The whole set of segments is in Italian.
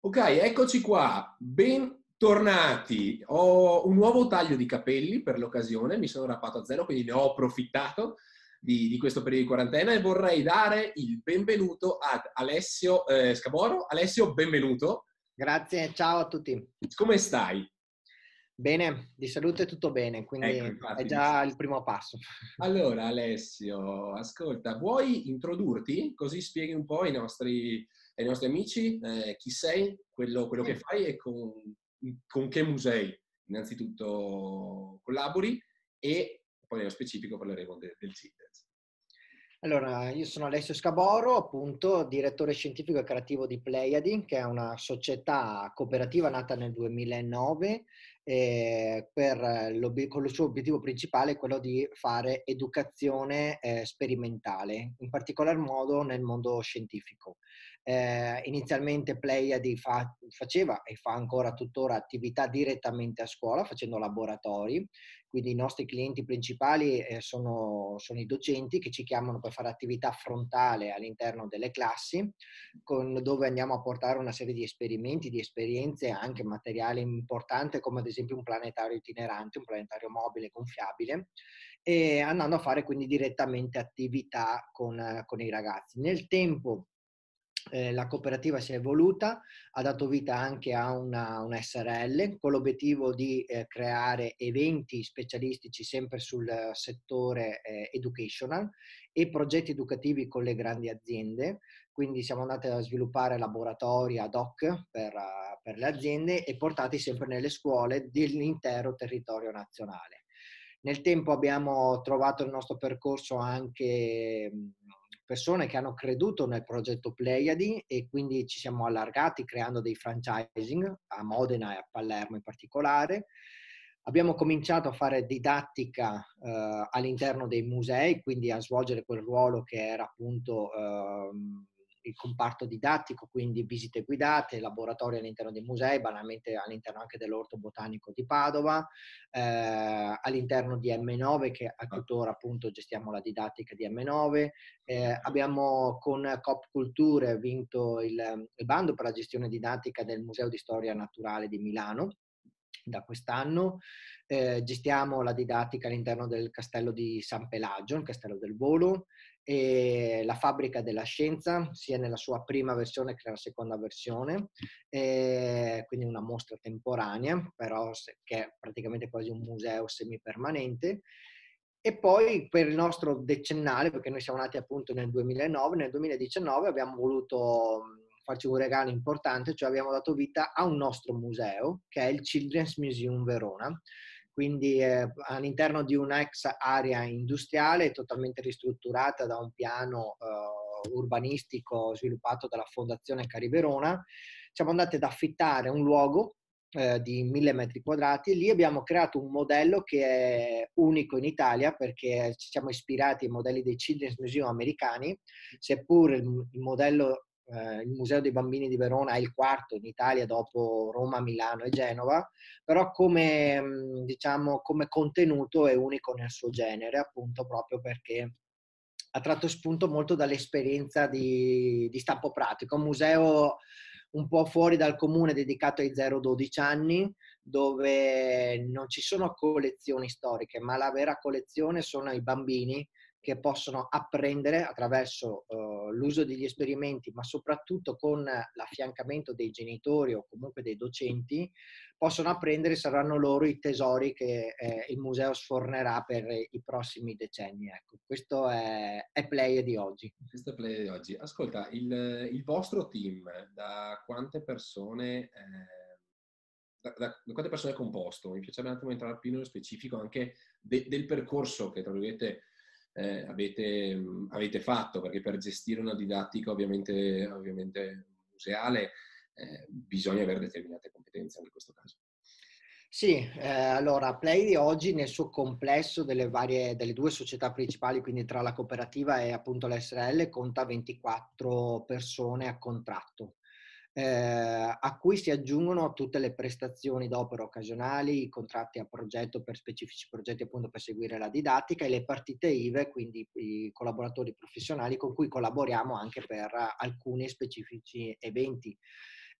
Ok, eccoci qua, bentornati. Ho un nuovo taglio di capelli per l'occasione, mi sono rappato a zero, quindi ne ho approfittato di, di questo periodo di quarantena e vorrei dare il benvenuto ad Alessio eh, Scaboro. Alessio, benvenuto. Grazie, ciao a tutti. Come stai? Bene, di salute tutto bene, quindi ecco, infatti, è già il primo passo. Allora, Alessio, ascolta, vuoi introdurti così spieghi un po' ai nostri, ai nostri amici eh, chi sei, quello, quello, che fai e con, con, che musei innanzitutto collabori e poi nello specifico parleremo de, del CITES. Allora, io sono Alessio Scaboro, appunto direttore scientifico e creativo di Pleiadi, che è una società cooperativa nata nel 2009 eh, con il suo obiettivo principale quello di fare educazione eh, sperimentale, in particolar modo nel mondo scientifico. Eh, inizialmente Pleiadi fa, faceva e fa ancora tuttora attività direttamente a scuola facendo laboratori, quindi i nostri clienti principali eh, sono, sono, i docenti che ci chiamano per fare attività frontale all'interno delle classi, con, dove andiamo a portare una serie di esperimenti, di esperienze, anche materiale importante come ad esempio un planetario itinerante, un planetario mobile gonfiabile, e andando a fare quindi direttamente attività con, con i ragazzi. Nel tempo eh, la cooperativa si è evoluta, ha dato vita anche a una, una SRL con l'obiettivo di eh, creare eventi specialistici sempre sul settore eh, educational e progetti educativi con le grandi aziende. Quindi siamo andati a sviluppare laboratori ad hoc per, uh, per le aziende e portati sempre nelle scuole dell'intero territorio nazionale. Nel tempo abbiamo trovato il nostro percorso anche persone che hanno creduto nel progetto Pleiadi e quindi ci siamo allargati creando dei franchising a Modena e a Palermo in particolare. Abbiamo cominciato a fare didattica eh, all'interno dei musei, quindi a svolgere quel ruolo che era appunto eh, il comparto didattico, quindi visite guidate, laboratori all'interno dei musei, banalmente all'interno anche dell'Orto Botanico di Padova, eh, all'interno di M9 che a ah. tuttora appunto gestiamo la didattica di M9. Eh, abbiamo con Cop Culture vinto il, il bando per la gestione didattica del Museo di Storia Naturale di Milano da quest'anno. Eh, gestiamo la didattica all'interno del castello di San Pelagio, il castello del volo, e la fabbrica della scienza, sia nella sua prima versione che nella seconda versione, e quindi una mostra temporanea, però che è praticamente quasi un museo semipermanente. E poi per il nostro decennale, perché noi siamo nati appunto nel 2009, nel 2019 abbiamo voluto farci un regalo importante, cioè abbiamo dato vita a un nostro museo, che è il Children's Museum Verona, quindi eh, all'interno di un'ex area industriale totalmente ristrutturata da un piano eh, urbanistico sviluppato dalla Fondazione Cariberona, siamo andati ad affittare un luogo eh, di mille metri quadrati. E lì abbiamo creato un modello che è unico in Italia perché ci siamo ispirati ai modelli dei Children's Museum americani, seppur il, il modello eh, il Museo dei Bambini di Verona è il quarto in Italia dopo Roma, Milano e Genova, però come, mm, diciamo, come contenuto è unico nel suo genere, appunto proprio perché ha tratto spunto molto dall'esperienza di, di stampo pratico, un museo un po' fuori dal comune dedicato ai 0-12 anni, dove non ci sono collezioni storiche, ma la vera collezione sono i bambini che possono apprendere attraverso uh, l'uso degli esperimenti, ma soprattutto con l'affiancamento dei genitori o comunque dei docenti, possono apprendere, saranno loro i tesori che eh, il museo sfornerà per i prossimi decenni. Ecco, questo è, è Play di oggi. Questo è Play di oggi. Ascolta, il, il vostro team, da quante persone... Eh... Da, da, da, quante persone è composto? Mi piacerebbe un attimo entrare più nello specifico anche de, del percorso che, tra virgolette, eh, avete, avete, fatto, perché per gestire una didattica ovviamente, ovviamente museale eh, bisogna avere determinate competenze in questo caso. Sì, eh, allora Play oggi nel suo complesso delle, varie, delle due società principali, quindi tra la cooperativa e appunto l'SRL, conta 24 persone a contratto eh, a cui si aggiungono tutte le prestazioni d'opera occasionali, i contratti a progetto per specifici progetti appunto per seguire la didattica e le partite IVE, quindi i collaboratori professionali con cui collaboriamo anche per alcuni specifici eventi.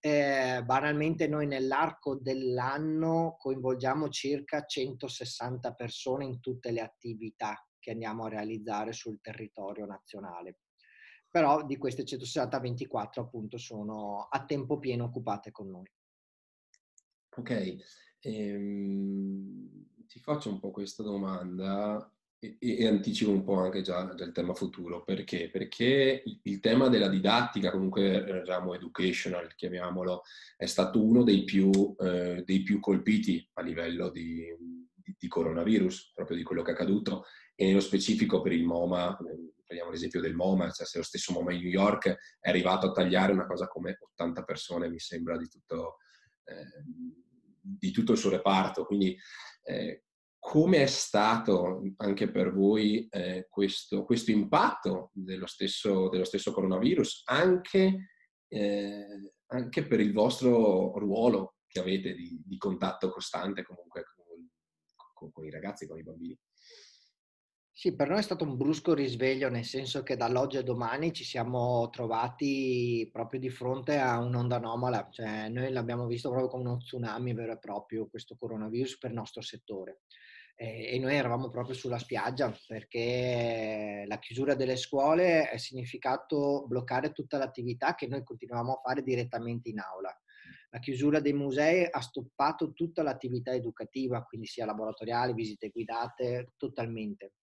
eh, banalmente noi nell'arco dell'anno coinvolgiamo circa 160 persone in tutte le attività che andiamo a realizzare sul territorio nazionale. Però di queste 160, 24 appunto sono a tempo pieno occupate con noi. Ok, ehm, ti faccio un po' questa domanda e, e, anticipo un po' anche già, il tema futuro. Perché? Perché il, tema della didattica, comunque il ramo educational, chiamiamolo, è stato uno dei più, eh, dei più colpiti a livello di, di, di, coronavirus, proprio di quello che è accaduto, e nello specifico per il MoMA, prendiamo l'esempio del MoMA, cioè se lo stesso MoMA in New York è arrivato a tagliare una cosa come 80 persone, mi sembra, di tutto, eh, di tutto il suo reparto. Quindi eh, come è stato anche per voi eh, questo, questo, impatto dello stesso, dello stesso coronavirus, anche, eh, anche, per il vostro ruolo che avete di, di contatto costante comunque con, con, i ragazzi, con i bambini? Sì, per noi è stato un brusco risveglio, nel senso che dall'oggi a domani ci siamo trovati proprio di fronte a un'onda anomala, cioè noi l'abbiamo visto proprio come uno tsunami vero e proprio, questo coronavirus per il nostro settore. E noi eravamo proprio sulla spiaggia perché la chiusura delle scuole ha significato bloccare tutta l'attività che noi continuavamo a fare direttamente in aula. La chiusura dei musei ha stoppato tutta l'attività educativa, quindi sia laboratoriali, visite guidate, totalmente.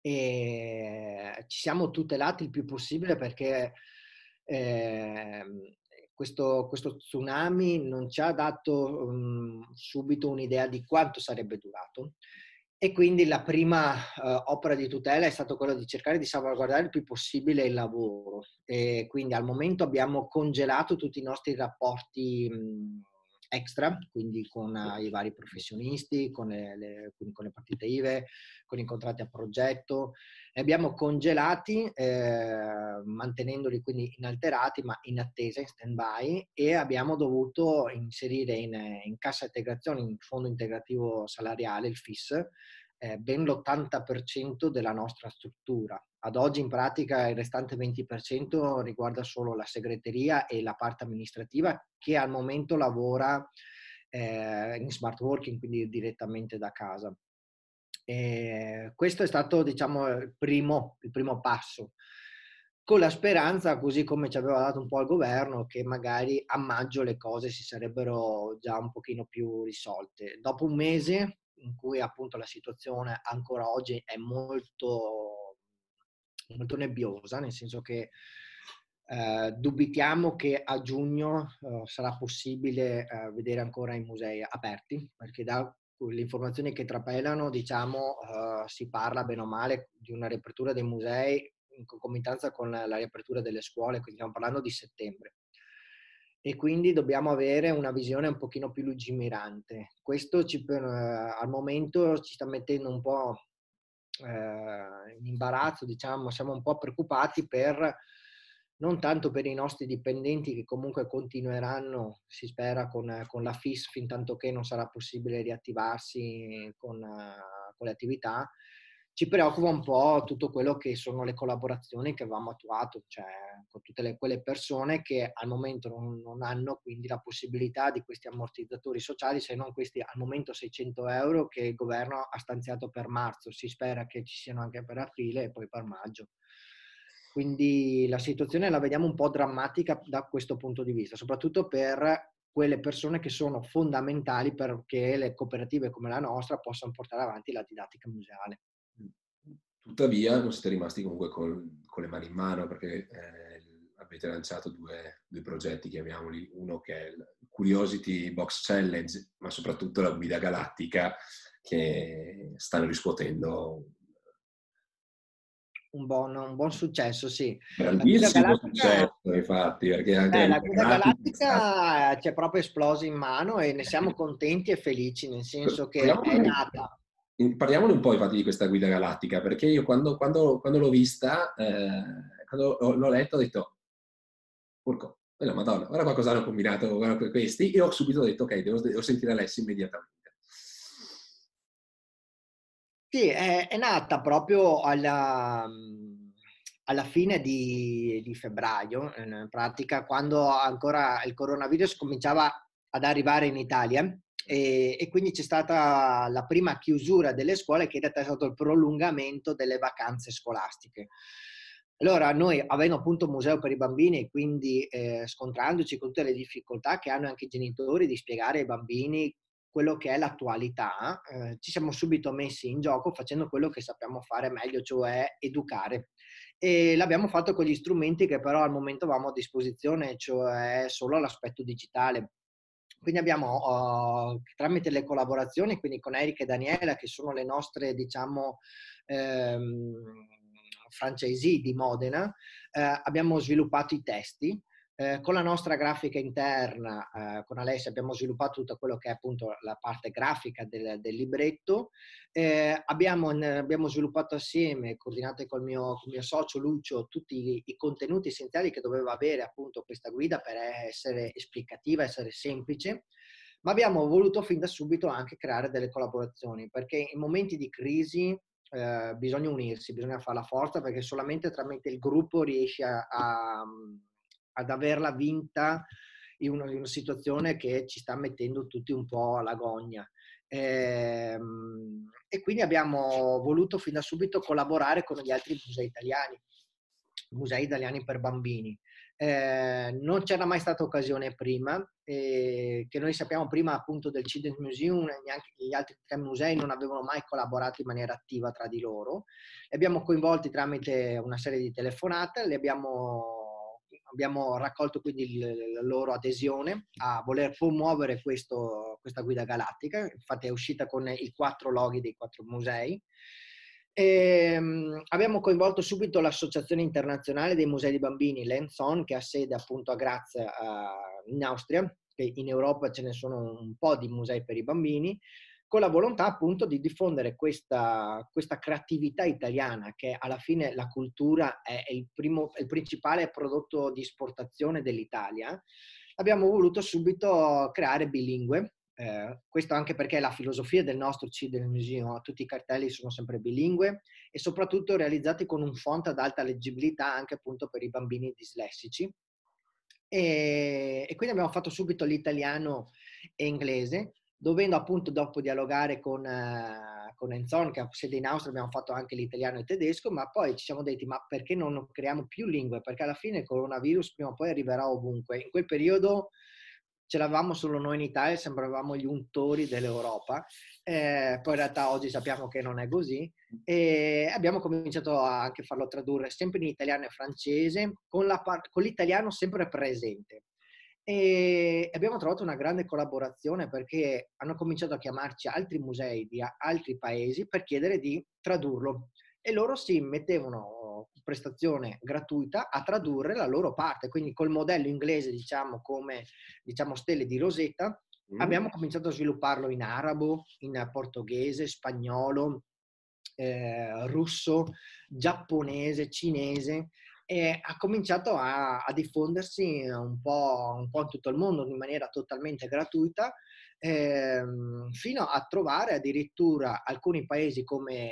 E ci siamo tutelati il più possibile perché eh, questo, questo, tsunami non ci ha dato um, subito un'idea di quanto sarebbe durato e quindi la prima uh, opera di tutela è stata quella di cercare di salvaguardare il più possibile il lavoro. E quindi al momento abbiamo congelato tutti i nostri rapporti mh, extra, quindi con uh, i vari professionisti, con le, le, con le, partite IVE, con i contratti a progetto. Li abbiamo congelati, eh, mantenendoli quindi inalterati, ma in attesa, in stand-by, e abbiamo dovuto inserire in, in cassa integrazione, in fondo integrativo salariale, il FIS, eh, ben l'80% della nostra struttura. Ad oggi in pratica il restante 20% riguarda solo la segreteria e la parte amministrativa che al momento lavora eh, in smart working, quindi direttamente da casa. E questo è stato diciamo, il, primo, il primo passo con la speranza, così come ci aveva dato un po' il governo, che magari a maggio le cose si sarebbero già un pochino più risolte. Dopo un mese in cui appunto la situazione ancora oggi è molto, molto nebbiosa, nel senso che eh, dubitiamo che a giugno eh, sarà possibile eh, vedere ancora i musei aperti, perché da le informazioni che trapelano, diciamo, eh, si parla bene o male di una riapertura dei musei in concomitanza con la riapertura delle scuole, quindi stiamo parlando di settembre e quindi dobbiamo avere una visione un pochino più lungimirante. Questo ci, eh, al momento ci sta mettendo un po' eh, in imbarazzo, diciamo, siamo un po' preoccupati per non tanto per i nostri dipendenti che comunque continueranno, si spera, con, con la FIS fin tanto che non sarà possibile riattivarsi con, uh, con le attività, ci preoccupa un po' tutto quello che sono le collaborazioni che avevamo attuato, cioè con tutte le, quelle persone che al momento non, non, hanno quindi la possibilità di questi ammortizzatori sociali, se non questi al momento 600 euro che il governo ha stanziato per marzo, si spera che ci siano anche per aprile e poi per maggio. Quindi la situazione la vediamo un po' drammatica da questo punto di vista, soprattutto per quelle persone che sono fondamentali perché le cooperative come la nostra possano portare avanti la didattica museale. Tuttavia non siete rimasti comunque con, con le mani in mano perché eh, avete lanciato due, due, progetti, chiamiamoli, uno che è il Curiosity Box Challenge, ma soprattutto la guida galattica che stanno riscuotendo un buon, un buon, successo, sì. Grandissimo successo, infatti, perché anche eh, la guida galattica ci è proprio esplosa in mano e ne siamo contenti e felici, nel senso che è nata parliamone un po' infatti di questa guida galattica, perché io quando, quando, quando l'ho vista, eh, quando l'ho letto, ho detto, porco, la madonna, guarda cosa hanno combinato questi, e ho subito detto, ok, devo, devo sentire Alessi immediatamente. Sì, è, è nata proprio alla, alla fine di, di, febbraio, in pratica, quando ancora il coronavirus cominciava ad arrivare in Italia e, e, quindi c'è stata la prima chiusura delle scuole che è stato il prolungamento delle vacanze scolastiche. Allora, noi avendo appunto un museo per i bambini, quindi eh, scontrandoci con tutte le difficoltà che hanno anche i genitori di spiegare ai bambini quello che è l'attualità, eh, ci siamo subito messi in gioco facendo quello che sappiamo fare meglio, cioè educare. E l'abbiamo fatto con gli strumenti che però al momento avevamo a disposizione, cioè solo l'aspetto digitale. Quindi abbiamo uh, tramite le collaborazioni, quindi con Erika e Daniela, che sono le nostre, diciamo, ehm, franchisee di Modena, eh, abbiamo sviluppato i testi eh, con la nostra grafica interna, eh, con Alessia, abbiamo sviluppato tutto quello che è appunto la parte grafica del, del libretto. Eh, abbiamo, abbiamo, sviluppato assieme, coordinato col mio, col mio socio Lucio, tutti i, i, contenuti essenziali che doveva avere appunto questa guida per essere esplicativa, essere semplice. Ma abbiamo voluto fin da subito anche creare delle collaborazioni, perché in momenti di crisi eh, bisogna unirsi, bisogna fare la forza, perché solamente tramite il gruppo riesci a, a ad averla vinta in una, in una, situazione che ci sta mettendo tutti un po' alla gogna. E, ehm, e quindi abbiamo voluto fin da subito collaborare con gli altri musei italiani, musei italiani per bambini. Eh, non c'era mai stata occasione prima, eh, che noi sappiamo prima appunto del Children's Museum, neanche gli altri tre musei non avevano mai collaborato in maniera attiva tra di loro. Li abbiamo coinvolti tramite una serie di telefonate, li abbiamo abbiamo raccolto quindi la loro adesione a voler promuovere questo, questa guida galattica, infatti è uscita con i quattro loghi dei quattro musei. E, um, abbiamo coinvolto subito l'Associazione Internazionale dei Musei di Bambini, l'ENSON, che ha sede appunto a Graz in Austria, che in Europa ce ne sono un po' di musei per i bambini, con la volontà appunto di diffondere questa, questa creatività italiana che alla fine la cultura è il, primo, il principale prodotto di esportazione dell'Italia. Abbiamo voluto subito creare bilingue, eh, questo anche perché la filosofia del nostro Children's Museum, tutti i cartelli sono sempre bilingue e soprattutto realizzati con un font ad alta leggibilità anche appunto per i bambini dislessici. E, e quindi abbiamo fatto subito l'italiano e inglese dovendo appunto dopo dialogare con, uh, con Enzon, che sede in Austria, abbiamo fatto anche l'italiano e il tedesco, ma poi ci siamo detti, ma perché non creiamo più lingue? Perché alla fine il coronavirus prima o poi arriverà ovunque. In quel periodo ce l'avevamo solo noi in Italia, sembravamo gli untori dell'Europa, eh, poi in realtà oggi sappiamo che non è così e abbiamo cominciato a anche farlo tradurre sempre in italiano e francese, con, la, con l'italiano sempre presente. E abbiamo trovato una grande collaborazione perché hanno cominciato a chiamarci altri musei di altri paesi per chiedere di tradurlo. E loro si mettevano prestazione gratuita a tradurre la loro parte, quindi col modello inglese diciamo come diciamo stelle di Rosetta mm. abbiamo cominciato a svilupparlo in arabo, in portoghese, spagnolo, eh, russo, giapponese, cinese e ha cominciato a, a diffondersi un po', un po', in tutto il mondo in maniera totalmente gratuita, ehm, fino a trovare addirittura alcuni paesi come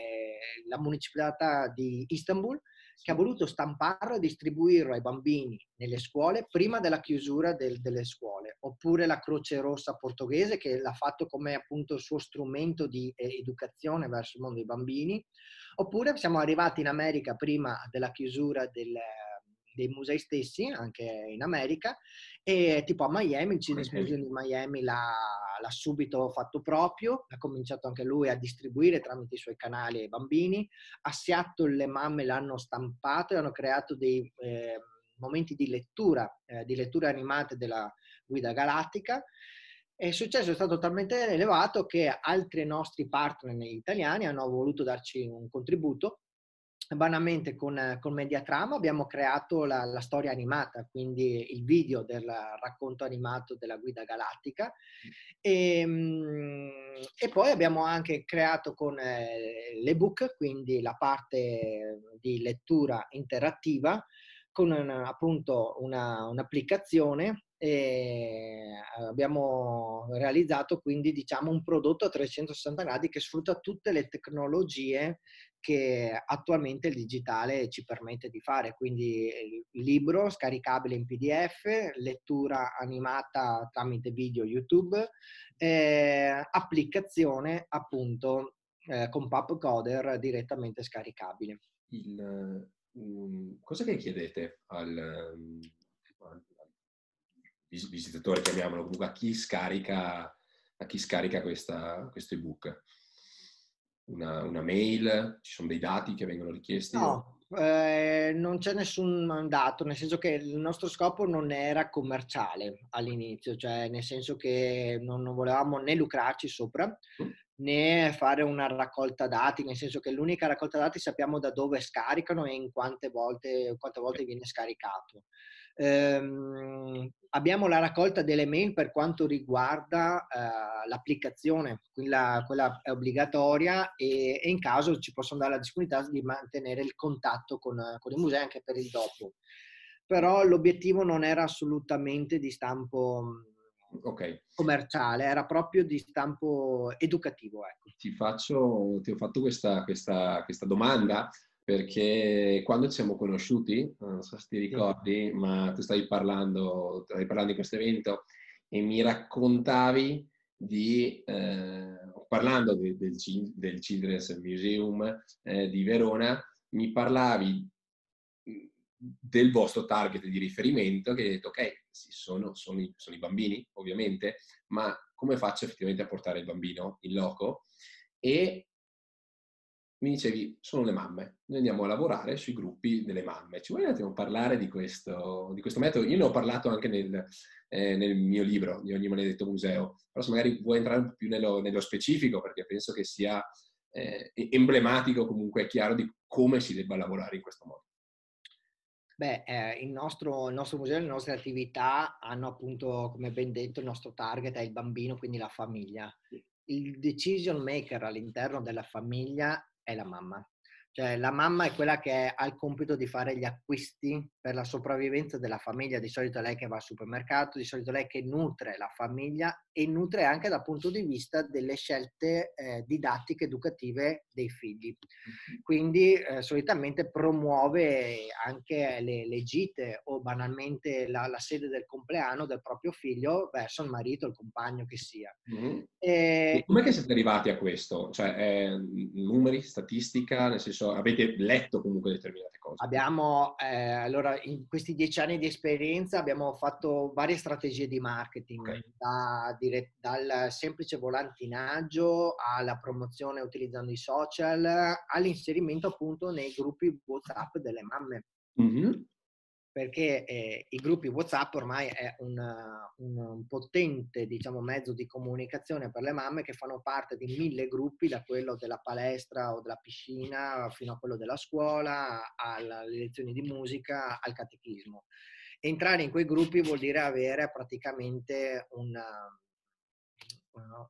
la municipalità di Istanbul che ha voluto stamparlo e distribuirlo ai bambini nelle scuole prima della chiusura del, delle scuole, oppure la Croce Rossa portoghese che l'ha fatto come appunto il suo strumento di eh, educazione verso il mondo dei bambini, Oppure siamo arrivati in America prima della chiusura del, dei musei stessi, anche in America, e tipo a Miami, il Children's Museum di Miami l'ha, l'ha, subito fatto proprio, ha cominciato anche lui a distribuire tramite i suoi canali ai bambini. A Seattle le mamme l'hanno stampato e hanno creato dei eh, momenti di lettura, eh, di lettura animate della guida galattica il successo è stato talmente elevato che altri nostri partner italiani hanno voluto darci un contributo. Banalmente con, con Mediatrama abbiamo creato la, la, storia animata, quindi il video del racconto animato della guida galattica e, ehm, e poi abbiamo anche creato con eh, l'ebook, quindi la parte di lettura interattiva, con una, appunto una, un'applicazione e abbiamo realizzato quindi diciamo un prodotto a 360 gradi che sfrutta tutte le tecnologie che attualmente il digitale ci permette di fare, quindi libro scaricabile in PDF, lettura animata tramite video YouTube, eh, applicazione appunto eh, con PubCoder direttamente scaricabile. Il, um, cosa che chiedete al, um, al visitatore, chiamiamolo comunque, a chi scarica, a chi scarica questa, questo ebook? Una, una, mail? Ci sono dei dati che vengono richiesti? No, eh, non c'è nessun dato, nel senso che il nostro scopo non era commerciale all'inizio, cioè nel senso che non, non volevamo né lucrarci sopra, mm né fare una raccolta dati, nel senso che l'unica raccolta dati sappiamo da dove scaricano e in quante volte, quante volte viene scaricato. Ehm, abbiamo la raccolta delle mail per quanto riguarda eh, l'applicazione, quella, quella, è obbligatoria e, e, in caso ci possono dare la disponibilità di mantenere il contatto con, con i musei anche per il dopo. Però l'obiettivo non era assolutamente di stampo okay. commerciale, era proprio di stampo educativo. Ecco. Ti, faccio, ti ho fatto questa, questa, questa domanda perché quando ci siamo conosciuti, non so se ti ricordi, ma tu stavi parlando, stavi parlando di questo evento e mi raccontavi di, eh, parlando de, del, del, Children's Museum eh, di Verona, mi parlavi del vostro target di riferimento che detto ok, sì, sono, sono, i, sono, i, bambini ovviamente, ma come faccio effettivamente a portare il bambino in loco? E mi dicevi, sono le mamme, noi andiamo a lavorare sui gruppi delle mamme. Ci vuoi un attimo parlare di questo, di questo metodo? Io ne ho parlato anche nel, eh, nel, mio libro, di ogni maledetto museo, però se magari vuoi entrare un po' più nello, nello specifico, perché penso che sia eh, emblematico, comunque chiaro di come si debba lavorare in questo modo. Beh, eh, il, nostro, il, nostro, museo, le nostre attività hanno appunto, come ben detto, il nostro target è il bambino, quindi la famiglia. Il decision maker all'interno della famiglia è la mamma. Cioè, la mamma è quella che ha il compito di fare gli acquisti per la sopravvivenza della famiglia. Di solito è lei che va al supermercato, di solito è lei che nutre la famiglia e nutre anche dal punto di vista delle scelte eh, didattiche educative dei figli. Quindi eh, solitamente promuove anche le, le gite o banalmente la, la, sede del compleanno del proprio figlio verso il marito, il compagno che sia. Mm-hmm. E... Come che siete arrivati a questo? Cioè, eh, numeri, statistica, nel senso avete letto comunque determinate cose? Abbiamo, eh, allora, in questi dieci anni di esperienza abbiamo fatto varie strategie di marketing, okay. da, di dire, dal semplice volantinaggio alla promozione utilizzando i social, all'inserimento appunto nei gruppi WhatsApp delle mamme. Mm-hmm. Perché eh, i gruppi WhatsApp ormai è un, un, un, potente diciamo, mezzo di comunicazione per le mamme che fanno parte di mille gruppi, da quello della palestra o della piscina fino a quello della scuola, alle lezioni di musica, al catechismo. Entrare in quei gruppi vuol dire avere praticamente una,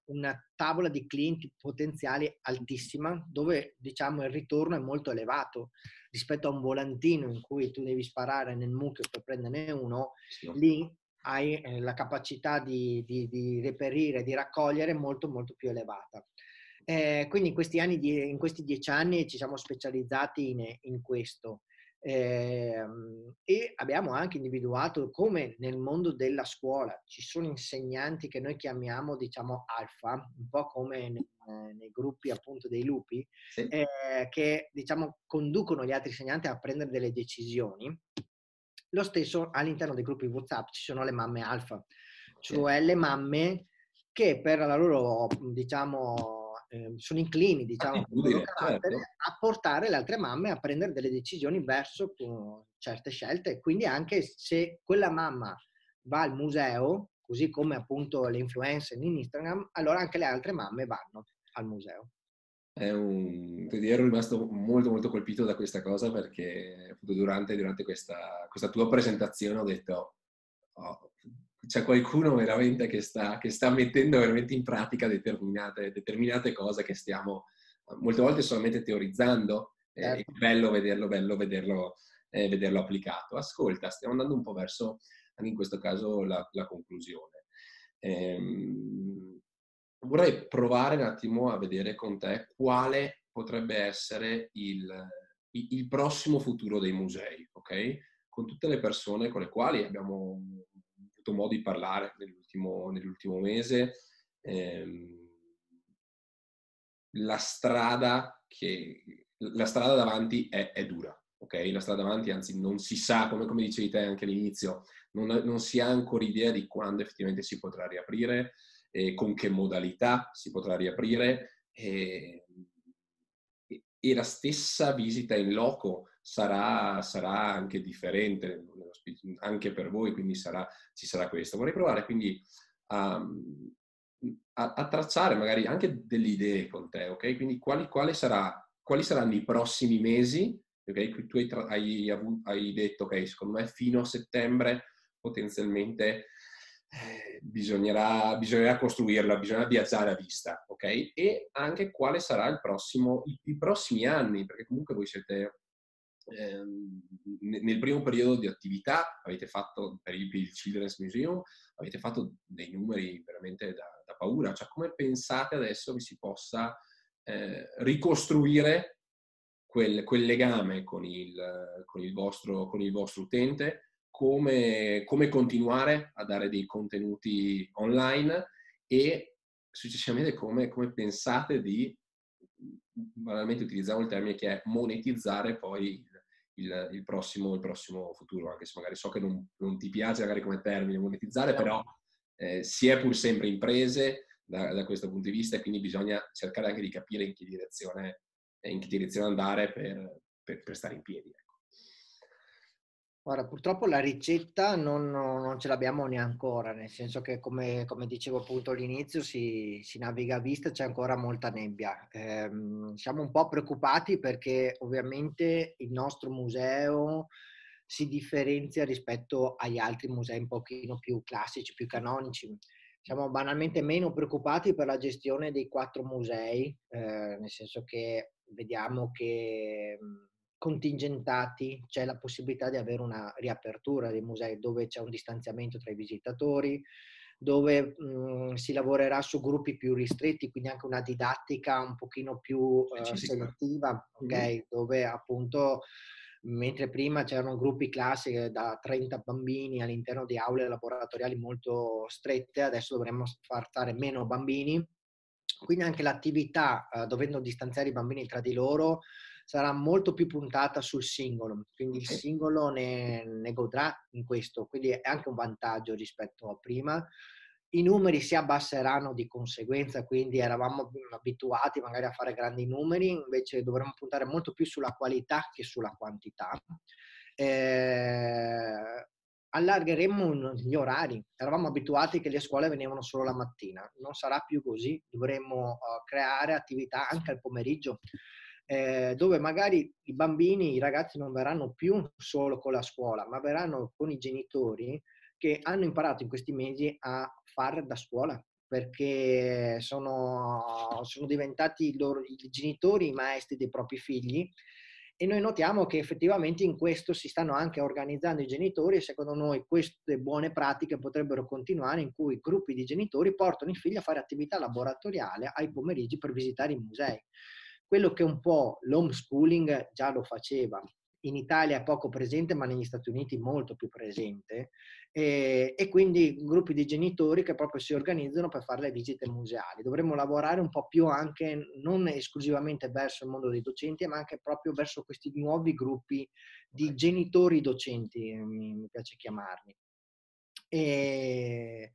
una tavola di clienti potenziali altissima dove diciamo il ritorno è molto elevato rispetto a un volantino in cui tu devi sparare nel mucchio per prenderne uno, sì. lì hai eh, la capacità di, di, di, reperire, di raccogliere molto molto più elevata. Eh, quindi in questi, anni, in questi dieci anni ci siamo specializzati in, in questo. Eh, e abbiamo anche individuato come nel mondo della scuola ci sono insegnanti che noi chiamiamo diciamo alfa, un po' come nei, nei gruppi appunto dei lupi, sì. eh, che diciamo conducono gli altri insegnanti a prendere delle decisioni. Lo stesso all'interno dei gruppi WhatsApp ci sono le mamme alfa, cioè sì. le mamme che per la loro diciamo eh, sono inclini, diciamo, dire, certo. a portare le altre mamme a prendere delle decisioni verso certe scelte. Quindi anche se quella mamma va al museo, così come appunto le influencer in Instagram, allora anche le altre mamme vanno al museo. È un... Ero rimasto molto molto colpito da questa cosa perché durante, durante questa, questa tua presentazione ho detto oh, c'è qualcuno veramente che sta, che sta, mettendo veramente in pratica determinate, determinate, cose che stiamo molte volte solamente teorizzando. Certo. È bello vederlo, bello vederlo, eh, vederlo applicato. Ascolta, stiamo andando un po' verso, anche in questo caso, la, la conclusione. ehm, vorrei provare un attimo a vedere con te quale potrebbe essere il, il prossimo futuro dei musei, ok? Con tutte le persone con le quali abbiamo avuto modo di parlare nell'ultimo, nell'ultimo mese, ehm, la strada che la strada davanti è, è, dura, ok? La strada davanti, anzi, non si sa, come, come dicevi te anche all'inizio, non, non, si ha ancora idea di quando effettivamente si potrà riaprire, e con che modalità si potrà riaprire. E, e la stessa visita in loco sarà, sarà anche differente anche per voi, quindi sarà, ci sarà questo. Vorrei provare quindi a, a, a, tracciare magari anche delle idee con te, ok? Quindi quali, quali, sarà, quali saranno i prossimi mesi? Ok, tu hai, hai, hai detto, ok, secondo me fino a settembre potenzialmente eh, bisognerà, bisognerà, costruirla, bisognerà viaggiare a vista, ok? E anche quale sarà il prossimo, i, i prossimi anni, perché comunque voi siete eh, nel primo periodo di attività, avete fatto per il, Children's Museum, avete fatto dei numeri veramente da, da, paura, cioè come pensate adesso vi si possa eh, ricostruire quel, quel legame con il, con, il vostro, con il vostro utente, come, come continuare a dare dei contenuti online? E successivamente come, come pensate di, banalmente utilizziamo il termine che è monetizzare poi il, il, prossimo, il prossimo futuro, anche se magari so che non, non ti piace magari come termine monetizzare, però eh, si è pur sempre imprese da, da, questo punto di vista e quindi bisogna cercare anche di capire in che direzione, in che direzione andare per, per, per stare in piedi. Guarda, purtroppo la ricetta non, non ce l'abbiamo neanche ancora, nel senso che come, come dicevo appunto all'inizio si, si, naviga a vista, c'è ancora molta nebbia. Eh, siamo un po' preoccupati perché ovviamente il nostro museo si differenzia rispetto agli altri musei un pochino più classici, più canonici. Siamo banalmente meno preoccupati per la gestione dei quattro musei, eh, nel senso che vediamo che contingentati c'è la possibilità di avere una riapertura dei musei dove c'è un distanziamento tra i visitatori, dove mh, mhmm, si lavorerà su gruppi più ristretti, quindi anche una didattica un pochino più uh, selettiva, okay? mm-hmm. dove appunto mentre prima c'erano gruppi classi da 30 bambini all'interno di aule laboratoriali molto strette, adesso dovremmo far stare meno bambini, quindi anche l'attività, uh, dovendo distanziare i bambini tra di loro, sarà molto più puntata sul singolo, quindi il singolo ne, ne godrà in questo, quindi è anche un vantaggio rispetto a prima. I numeri si abbasseranno di conseguenza, quindi eravamo abituati magari a fare grandi numeri, invece dovremmo puntare molto più sulla qualità che sulla quantità. Eh, allargheremo gli orari. Eravamo abituati che le scuole venivano solo la mattina, non sarà più così, dovremmo uh, creare attività anche al pomeriggio eh, dove magari i bambini, i ragazzi non verranno più solo con la scuola, ma verranno con i genitori che hanno imparato in questi mesi a fare da scuola perché sono, sono diventati loro, i genitori i maestri dei propri figli e noi notiamo che effettivamente in questo si stanno anche organizzando i genitori e secondo noi queste buone pratiche potrebbero continuare in cui gruppi di genitori portano i figli a fare attività laboratoriale ai pomeriggi per visitare i musei. Quello che un po' l'homeschooling già lo faceva, in Italia è poco presente, ma negli Stati Uniti molto più presente, e, e, quindi gruppi di genitori che proprio si organizzano per fare le visite museali. Dovremmo lavorare un po' più anche, non esclusivamente verso il mondo dei docenti, ma anche proprio verso questi nuovi gruppi di genitori docenti, mi, piace chiamarli. E,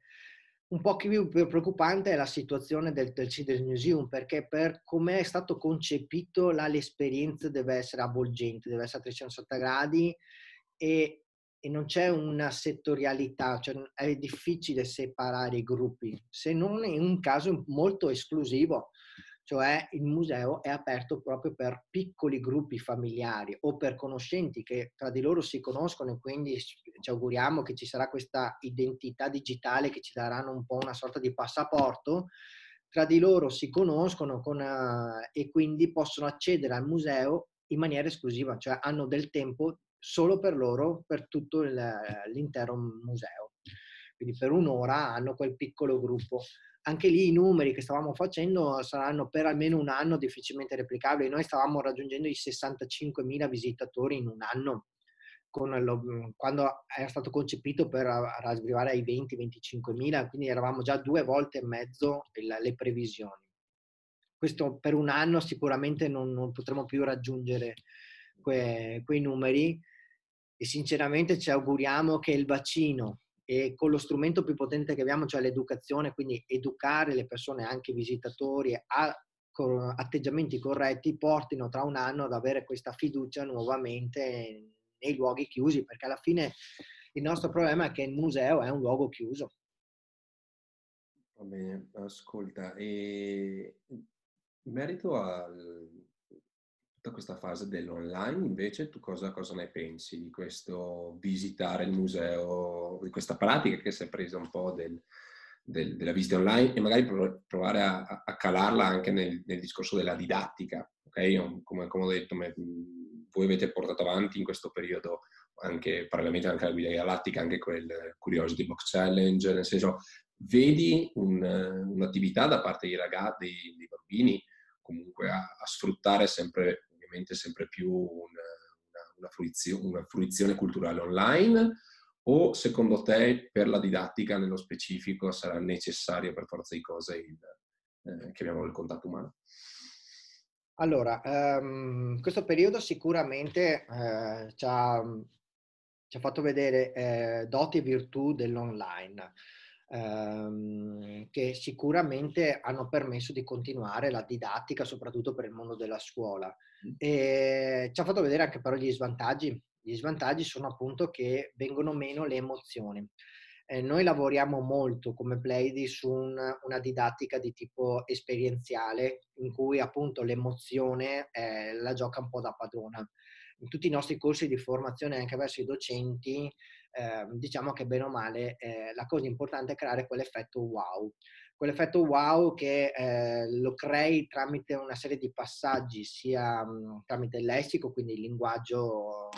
un po' più preoccupante è la situazione del, del Children's Museum perché per come è stato concepito là, l'esperienza deve essere avvolgente, deve essere a 360 gradi e, e non c'è una settorialità, cioè è difficile separare i gruppi, se non in un caso molto esclusivo cioè il museo è aperto proprio per piccoli gruppi familiari o per conoscenti che tra di loro si conoscono e quindi ci auguriamo che ci sarà questa identità digitale che ci daranno un po' una sorta di passaporto, tra di loro si conoscono con, uh, e quindi possono accedere al museo in maniera esclusiva, cioè hanno del tempo solo per loro per tutto il, l'intero museo. quindi per un'ora hanno quel piccolo gruppo. Anche lì i numeri che stavamo facendo saranno per almeno un anno difficilmente replicabili. Noi stavamo raggiungendo i 65.000 visitatori in un anno lo, quando era stato concepito per arrivare ai 20-25 mila, quindi eravamo già due volte e mezzo il, le previsioni. Questo per un anno sicuramente non, non potremo più raggiungere que, quei numeri e sinceramente ci auguriamo che il vaccino e con lo strumento più potente che abbiamo, cioè l'educazione, quindi educare le persone, anche i visitatori, a atteggiamenti corretti, portino tra un anno ad avere questa fiducia nuovamente nei luoghi chiusi, perché alla fine il nostro problema è che il museo è un luogo chiuso. Va bene, ascolta, e in merito a tutta questa fase dell'online, invece, tu cosa, cosa, ne pensi di questo visitare il museo, di questa pratica che si è presa un po' del, del, della visita online e magari provare a, a calarla anche nel, nel, discorso della didattica, ok? Come, come ho detto, me, voi avete portato avanti in questo periodo anche parallelamente anche alla guida galattica, anche quel Curiosity Box Challenge, nel senso, vedi un, un'attività da parte dei ragazzi, dei, dei bambini, comunque a, a, sfruttare sempre, ovviamente sempre più una, una, una, fruizione, una, fruizione, culturale online o secondo te per la didattica nello specifico sarà necessario per forza di cose il, eh, chiamiamolo il contatto umano? Allora, um, questo periodo sicuramente eh, ci, ha, ci, ha, fatto vedere eh, doti e virtù dell'online, ehm, che sicuramente hanno permesso di continuare la didattica, soprattutto per il mondo della scuola. E ci ha fatto vedere anche però gli svantaggi. Gli svantaggi sono appunto che vengono meno le emozioni. Eh, noi lavoriamo molto come Playdi su un, una didattica di tipo esperienziale in cui appunto l'emozione eh, la gioca un po' da padrona. In tutti i nostri corsi di formazione anche verso i docenti eh, diciamo che bene o male eh, la cosa importante è creare quell'effetto wow. Quell'effetto wow che eh, lo crei tramite una serie di passaggi, sia mh, tramite il lessico, quindi il linguaggio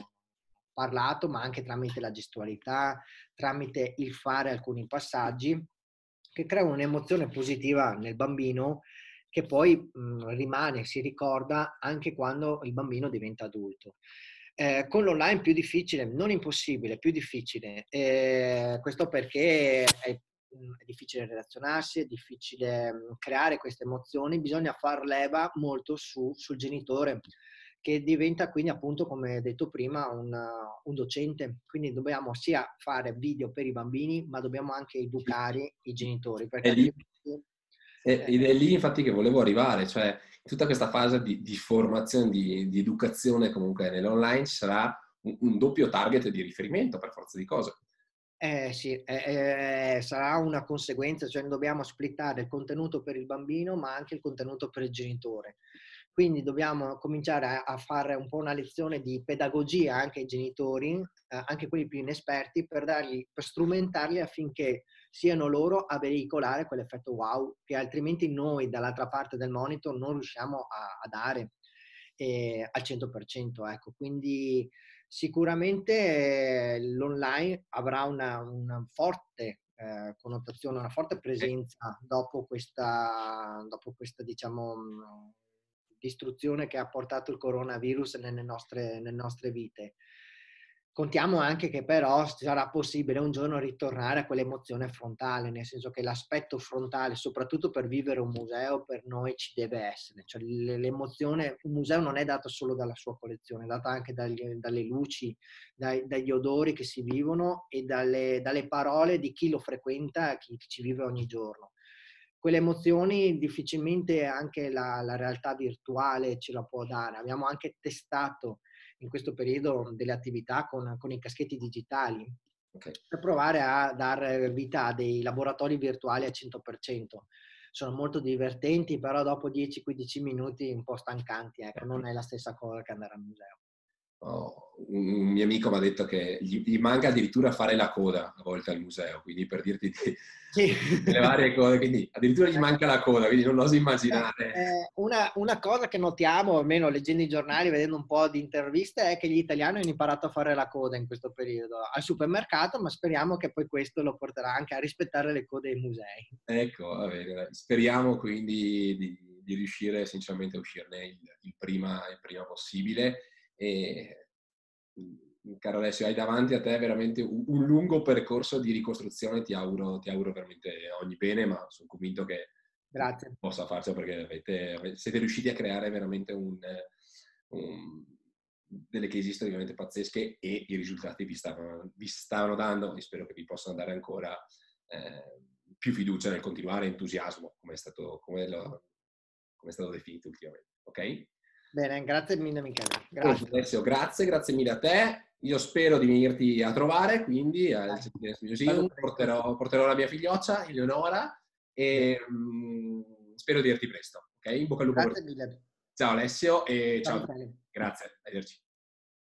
parlato, ma anche tramite la gestualità, tramite il fare alcuni passaggi, che creano un'emozione positiva nel bambino che poi mh, rimane, si ricorda anche quando il bambino diventa adulto. Eh, con l'online più difficile, non impossibile, più difficile. Eh, questo perché è, è, difficile relazionarsi, è difficile creare queste emozioni, bisogna far leva molto su, sul genitore che diventa quindi appunto, come detto prima, un, un, docente. Quindi dobbiamo sia fare video per i bambini, ma dobbiamo anche educare i genitori. Perché lì, ed è lì infatti che volevo arrivare, cioè tutta questa fase di, di formazione, di, di, educazione comunque nell'online sarà un, un, doppio target di riferimento per forza di cose. Eh sì, eh, eh, sarà una conseguenza, cioè dobbiamo splittare il contenuto per il bambino ma anche il contenuto per il genitore. Quindi dobbiamo cominciare a, fare un po' una lezione di pedagogia anche ai genitori, eh, anche quelli più inesperti, per, dargli, per strumentarli affinché siano loro a veicolare quell'effetto wow che altrimenti noi dall'altra parte del monitor non riusciamo a, a dare eh, al 100%. Ecco. Quindi sicuramente eh, l'online avrà una, una forte eh, connotazione, una forte presenza dopo questa, dopo questa diciamo, distruzione che ha portato il coronavirus nelle nostre, nelle nostre vite. Contiamo anche che però sarà possibile un giorno ritornare a quell'emozione frontale, nel senso che l'aspetto frontale, soprattutto per vivere un museo, per noi ci deve essere. Cioè, l'emozione, un museo non è dato solo dalla sua collezione, è data anche dagli, dalle luci, dai, dagli odori che si vivono e dalle, dalle parole di chi lo frequenta, chi ci vive ogni giorno quelle emozioni difficilmente anche la, la, realtà virtuale ce la può dare. Abbiamo anche testato in questo periodo delle attività con, con i caschetti digitali okay. per provare a dare vita a dei laboratori virtuali al 100%. Sono molto divertenti, però dopo 10-15 minuti un po' stancanti, ecco, non è la stessa cosa che andare al museo. Oh, un mio amico mi ha detto che gli, gli, manca addirittura fare la coda a volte al museo, quindi per dirti di, sì. le varie cose, quindi addirittura gli manca la coda, quindi non oso immaginare. Eh, una, una, cosa che notiamo, almeno leggendo i giornali, vedendo un po' di interviste, è che gli italiani hanno imparato a fare la coda in questo periodo al supermercato, ma speriamo che poi questo lo porterà anche a rispettare le code ai musei. Ecco, va bene, speriamo quindi di, di riuscire sinceramente a uscirne il, il, prima, il prima possibile. E Mm, caro Alessio, hai davanti a te veramente un, lungo percorso di ricostruzione, ti auguro, ti auguro veramente ogni bene, ma sono convinto che Grazie. possa farcelo perché avete, siete riusciti a creare veramente un, un, delle case veramente pazzesche e i risultati vi stavano, vi stavano dando e spero che vi possano dare ancora eh, più fiducia nel continuare, entusiasmo, come è stato, come lo, come è stato definito ultimamente. Ok? Bene, grazie mille Michele. Grazie. Alessio, grazie, grazie mille a te. Io spero di venirti a trovare, quindi al Museum porterò, porterò, la mia figlioccia, Eleonora, e mh, spero di vederti presto. Ok? In bocca al lupo. Grazie mille. Ciao Alessio e ciao. ciao. Grazie, arrivederci.